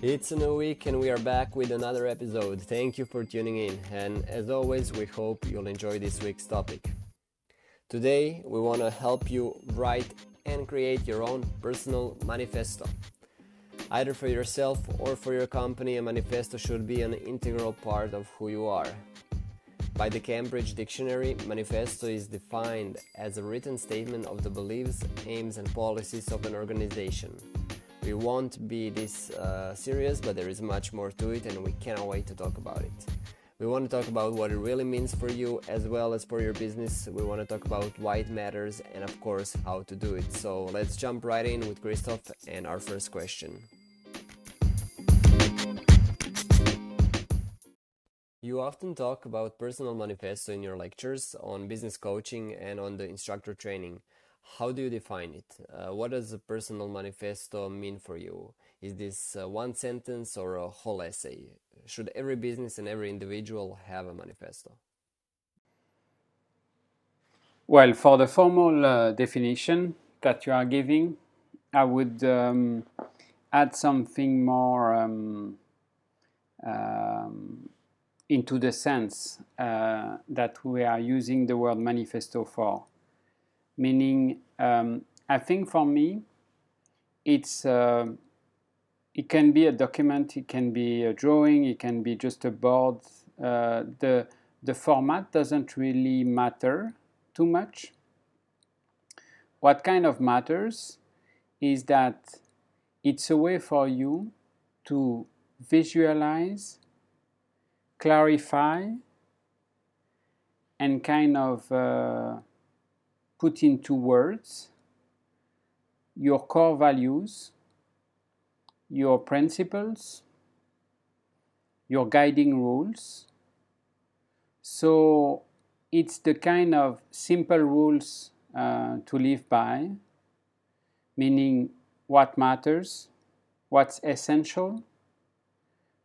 It's a new week and we are back with another episode. Thank you for tuning in, and as always, we hope you'll enjoy this week's topic. Today, we want to help you write and create your own personal manifesto. Either for yourself or for your company, a manifesto should be an integral part of who you are. By the Cambridge Dictionary, manifesto is defined as a written statement of the beliefs, aims, and policies of an organization. We won't be this uh, serious, but there is much more to it, and we cannot wait to talk about it. We want to talk about what it really means for you as well as for your business. We want to talk about why it matters and, of course, how to do it. So let's jump right in with Christoph and our first question. You often talk about personal manifesto in your lectures on business coaching and on the instructor training. How do you define it? Uh, what does a personal manifesto mean for you? Is this uh, one sentence or a whole essay? Should every business and every individual have a manifesto? Well, for the formal uh, definition that you are giving, I would um, add something more um, um, into the sense uh, that we are using the word manifesto for meaning um, I think for me it's uh, it can be a document, it can be a drawing, it can be just a board. Uh, the the format doesn't really matter too much. What kind of matters is that it's a way for you to visualize, clarify, and kind of uh, put into words your core values, your principles, your guiding rules. So it's the kind of simple rules uh, to live by, meaning what matters, what's essential,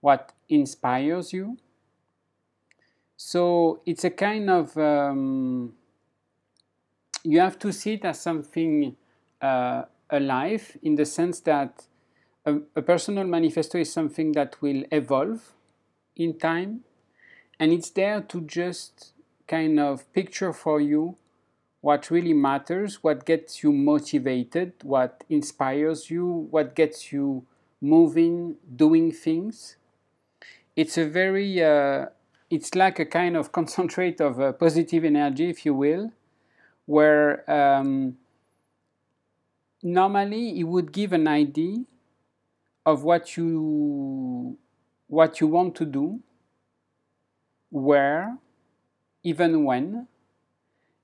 what inspires you. So it's a kind of um, you have to see it as something uh, alive in the sense that a, a, personal manifesto is something that will evolve in time and it's there to just kind of picture for you what really matters, what gets you motivated, what inspires you, what gets you moving, doing things. It's a very, uh, it's like a kind of concentrate of uh, positive energy, if you will, where um, normally it would give an idea of what you what you want to do, where, even when,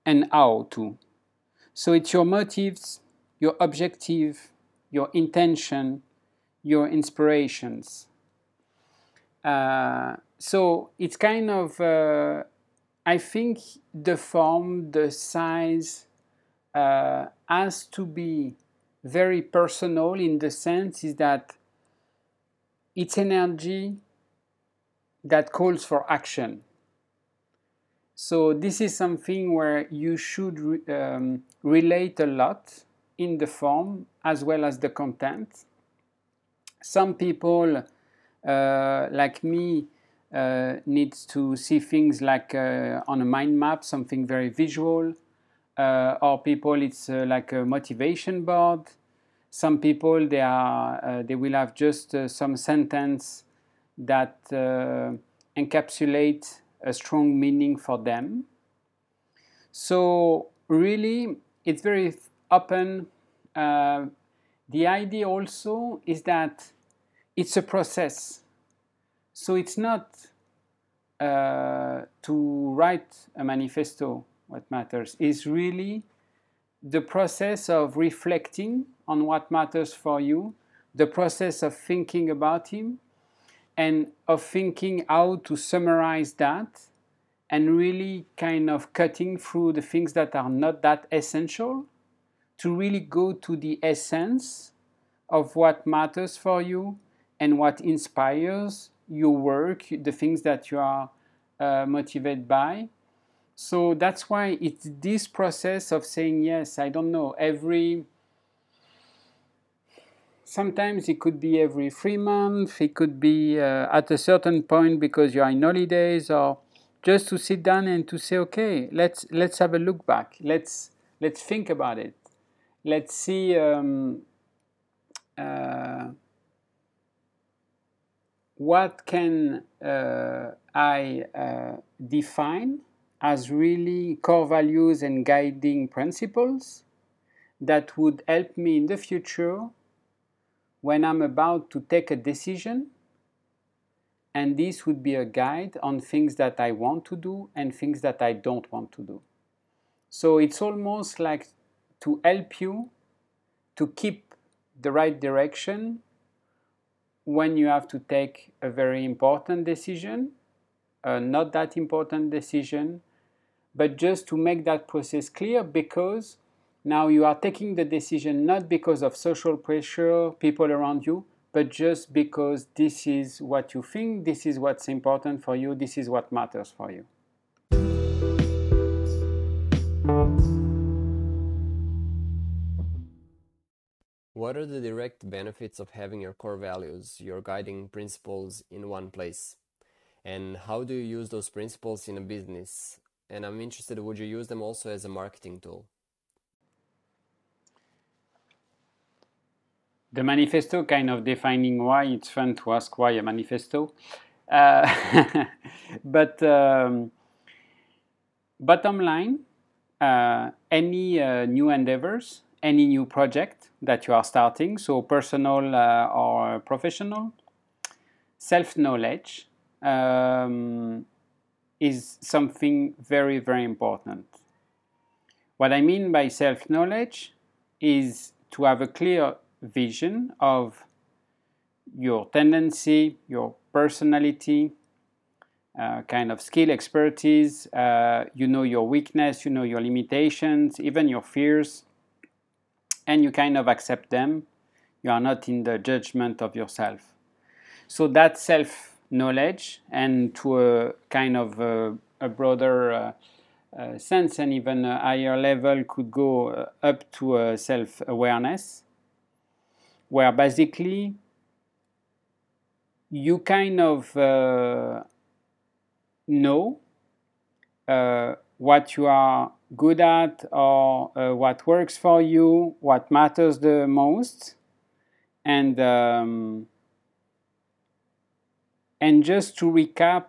and how to. So it's your motives, your objective, your intention, your inspirations. Uh, so it's kind of uh, I think the form, the size uh, has to be very personal in the sense is that it's energy that calls for action. So this is something where you should re um, relate a lot in the form as well as the content. Some people, uh, like me, needs to see things like uh, on a mind map, something very visual. Uh, or people, it's uh, like a motivation board. Some people, they are uh, they will have just uh, some sentence that encapsulate a strong meaning for them. So really, it's very open. the idea also is that it's a process so it's not uh, to write a manifesto what matters. is really the process of reflecting on what matters for you, the process of thinking about him, and of thinking how to summarize that and really kind of cutting through the things that are not that essential to really go to the essence of what matters for you and what inspires your work, the things that you are uh, motivated by. So that's why it's this process of saying yes, I don't know, every sometimes it could be every three months, it could be uh, at a certain point because you are in holidays, or just to sit down and to say, okay, let's let's have a look back. Let's let's think about it. Let's see. Um, uh, what can uh, I uh, define as really core values and guiding principles that would help me in the future when I'm about to take a decision. And this would be a guide on things that I want to do and things that I don't want to do. So it's almost like to help you to keep the right direction when you have to take a very important decision, a not that important decision, but just to make that process clear because now you are taking the decision not because of social pressure, people around you, but just because this is what you think, this is what's important for you, this is what matters for you. What are the direct benefits of having your core values, your guiding principles in one place? And how do you use those principles in a business? And I'm interested, would you use them also as a marketing tool? the manifesto kind of defining why it's fun to ask why a manifesto. Uh, but um, bottom line, uh, any uh, new endeavors, any new project that you are starting, so personal uh, or professional, self knowledge um, is something very, very important. What I mean by self knowledge is to have a clear vision of your tendency, your personality, uh, kind of skill, expertise. Uh, you know your weakness, you know your limitations, even your fears, and you kind of accept them. You are not in the judgment of yourself. So that self knowledge, and to a kind of a, a broader uh, uh, sense and even a higher level, could go uh, up to self awareness where basically you kind of uh, know uh, what you are good at or uh, what works for you, what matters the most, and um, and just to recap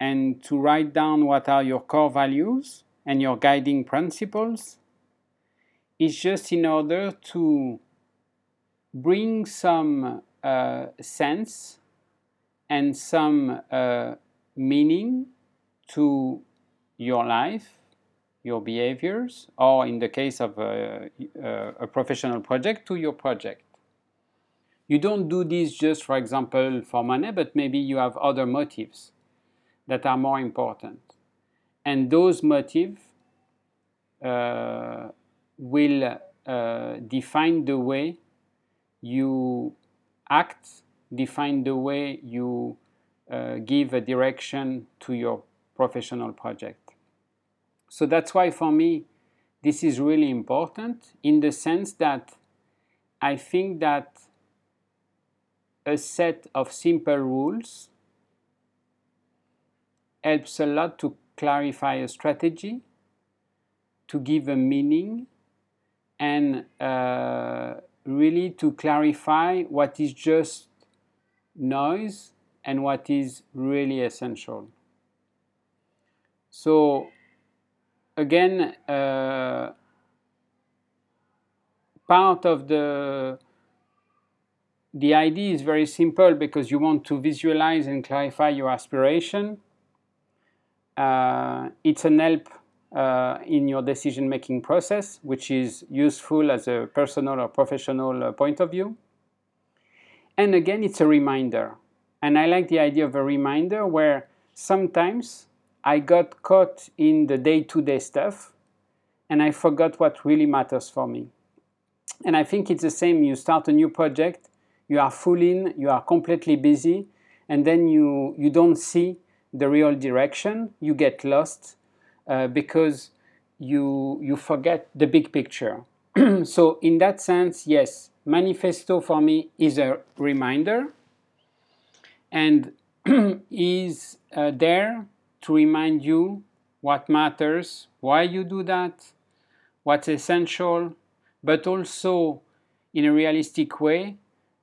and to write down what are your core values and your guiding principles is just in order to bring some uh, sense and some uh, meaning to your life, your behaviors, or in the case of a, a, professional project, to your project. You don't do this just, for example, for money, but maybe you have other motives that are more important. And those motives uh, will uh, define the way you act define the way you uh, give a direction to your professional project. So that's why for me this is really important in the sense that I think that a set of simple rules helps a lot to clarify a strategy, to give a meaning, and uh, really to clarify what is just noise and what is really essential. So, again, uh, part of the the idea is very simple because you want to visualize and clarify your aspiration. Uh, it's an help uh, in your decision making process, which is useful as a personal or professional uh, point of view. And again, it's a reminder. And I like the idea of a reminder where sometimes I got caught in the day to day stuff and I forgot what really matters for me. And I think it's the same. You start a new project, you are full in, you are completely busy, and then you, you don't see the real direction, you get lost, uh, because you you forget the big picture. so in that sense, yes, manifesto for me is a reminder and is uh, there to remind you what matters, why you do that, what's essential, but also in a realistic way,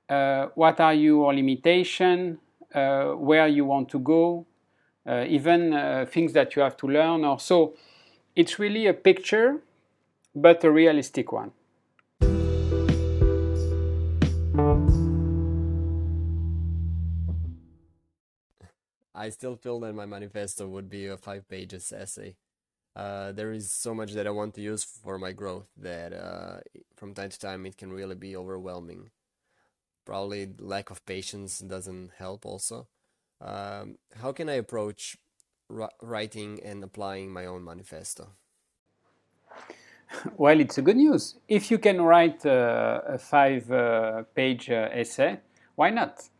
uh, what are your limitations, uh, where you want to go, uh, even uh, things that you have to learn. Or so, it's really a picture, but a realistic one. I still feel that my manifesto would be a five pages essay. Uh, there is so much that I want to use for my growth that uh, from time to time it can really be overwhelming. Probably lack of patience doesn't help also. Um, how can I approach writing and applying my own manifesto? Well, it's a good news. If you can write uh, a five uh, page uh, essay, why not?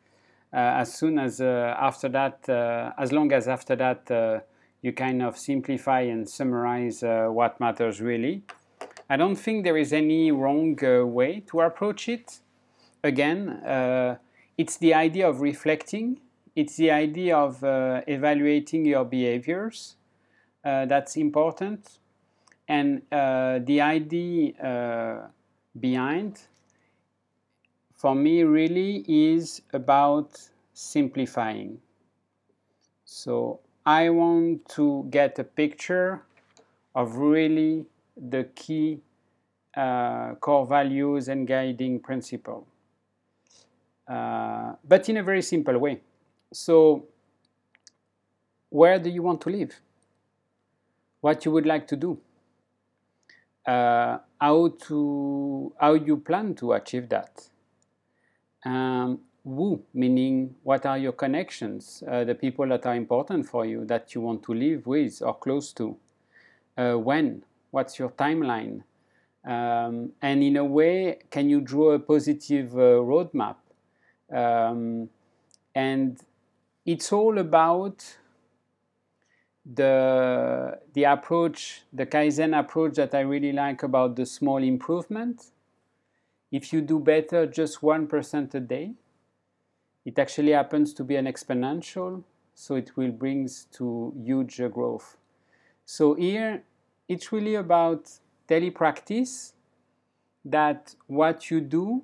Uh, as soon as uh, after that, uh, as long as after that you kind of simplify and summarize what matters really. I don't think there is any wrong way to approach it. Again, it's the idea of reflecting, it's the idea of evaluating your behaviors that's important and uh, the idea uh, behind for me really is about simplifying. So I want to get a picture of really the key uh, core values and guiding principle. Uh, but in a very simple way. So where do you want to live? What you would like to do? Uh, how to how you plan to achieve that? Um, who, meaning what are your connections, uh, the people that are important for you, that you want to live with or close to. Uh, when, what's your timeline? Um, and in a way, can you draw a positive uh, roadmap? Um, and it's all about the, the approach, the Kaizen approach that I really like about the small improvement if you do better just 1% a day, it actually happens to be an exponential, so it will bring to huge growth. So here, it's really about daily practice that what you do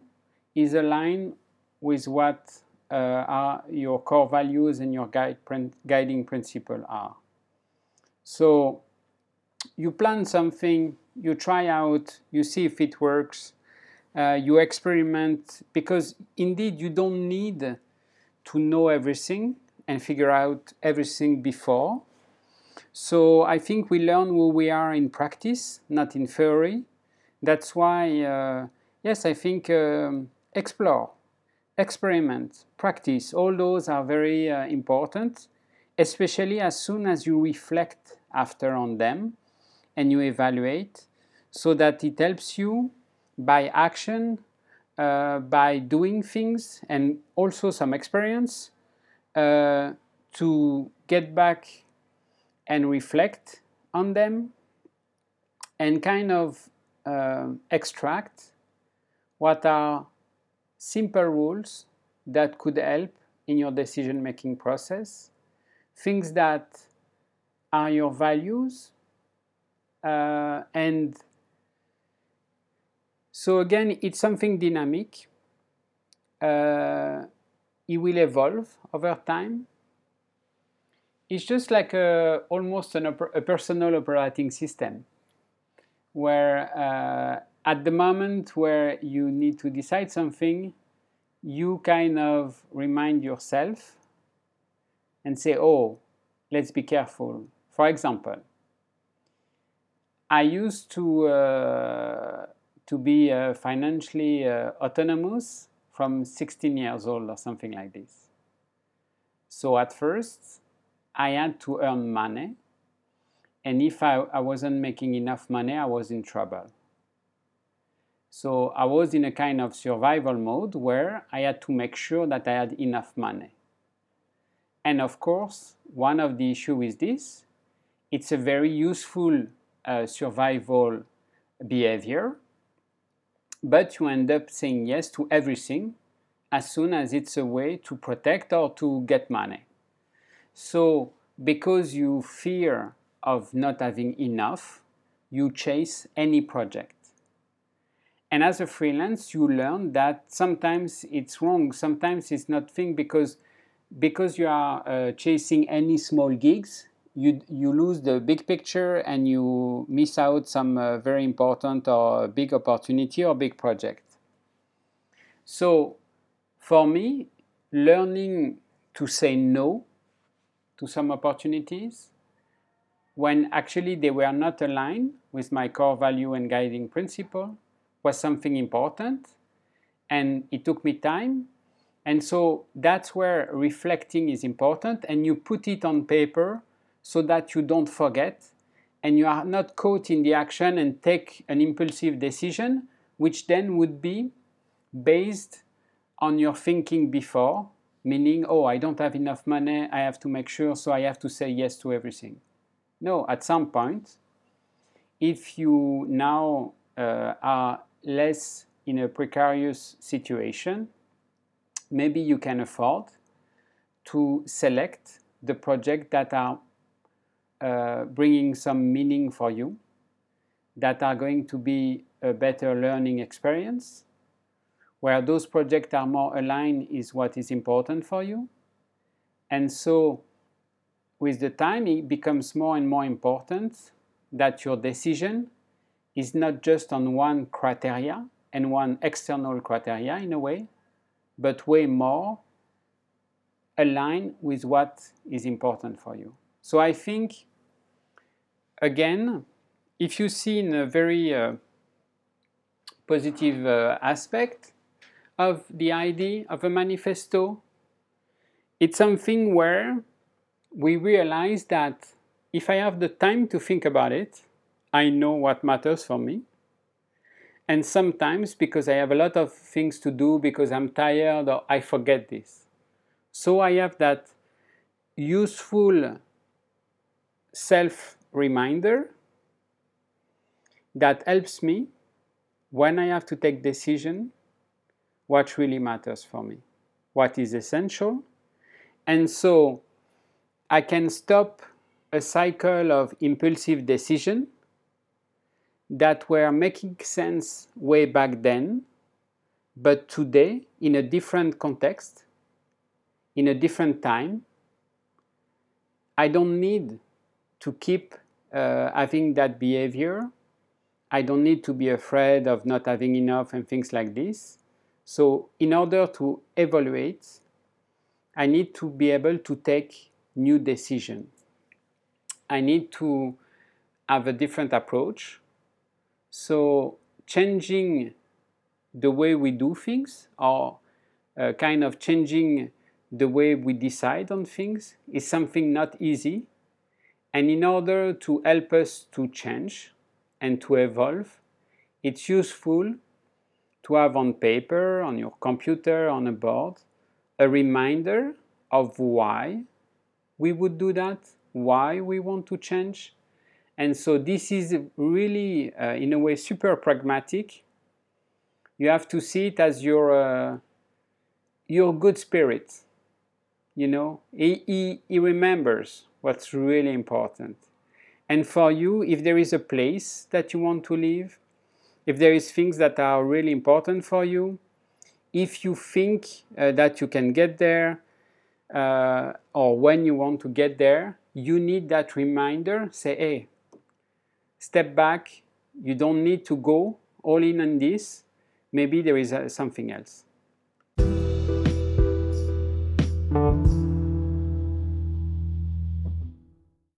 is aligned with what uh, are your core values and your guide, guiding principle are. So you plan something, you try out, you see if it works, uh, you experiment because indeed you don't need to know everything and figure out everything before. So I think we learn who we are in practice, not in theory. That's why, uh, yes, I think um, explore, experiment, practice, all those are very uh, important, especially as soon as you reflect after on them and you evaluate so that it helps you by action, uh, by doing things, and also some experience uh, to get back and reflect on them and kind of uh, extract what are simple rules that could help in your decision making process, things that are your values, uh, and so again, it's something dynamic. Uh, it will evolve over time. It's just like a, almost an, a personal operating system, where uh, at the moment where you need to decide something, you kind of remind yourself and say, oh, let's be careful. For example, I used to uh, to be uh, financially uh, autonomous from 16 years old or something like this. So at first, I had to earn money, and if I, I wasn't making enough money, I was in trouble. So I was in a kind of survival mode where I had to make sure that I had enough money. And of course, one of the issues with this, it's a very useful uh, survival behavior but you end up saying yes to everything as soon as it's a way to protect or to get money. So, because you fear of not having enough, you chase any project. And as a freelance, you learn that sometimes it's wrong, sometimes it's not thing because because you are uh, chasing any small gigs, you you lose the big picture and you miss out some uh, very important or big opportunity or big project. So, for me, learning to say no to some opportunities when actually they were not aligned with my core value and guiding principle was something important and it took me time and so that's where reflecting is important and you put it on paper so that you don't forget and you are not caught in the action and take an impulsive decision which then would be based on your thinking before meaning oh i don't have enough money i have to make sure so i have to say yes to everything. No at some point if you now uh, are less in a precarious situation, maybe you can afford to select the projects that are uh, bringing some meaning for you, that are going to be a better learning experience, where those projects are more aligned is what is important for you. And so, with the time, it becomes more and more important that your decision is not just on one criteria and one external criteria in a way, but way more aligned with what is important for you. So I think, again, if you see in a very uh, positive uh, aspect of the idea of a manifesto, it's something where we realize that if I have the time to think about it, I know what matters for me. And sometimes, because I have a lot of things to do, because I'm tired, or I forget this. So I have that useful self reminder that helps me when I have to take decision what really matters for me, what is essential. And so I can stop a cycle of impulsive decision that were making sense way back then, but today, in a different context, in a different time, I don't need to keep uh, having that behavior. I don't need to be afraid of not having enough and things like this. So, in order to evaluate, I need to be able to take new decision. I need to have a different approach so changing the way we do things or uh, kind of changing the way we decide on things is something not easy. And in order to help us to change and to evolve, it's useful to have on paper, on your computer, on a board, a reminder of why we would do that, why we want to change, and so this is really, uh, in a way, super pragmatic. You have to see it as your uh, your good spirit. You know, he, he, he remembers what's really important. And for you, if there is a place that you want to live, if there is things that are really important for you, if you think uh, that you can get there, uh, or when you want to get there, you need that reminder. Say, hey, step back. You don't need to go all in on this. Maybe there is uh, something else.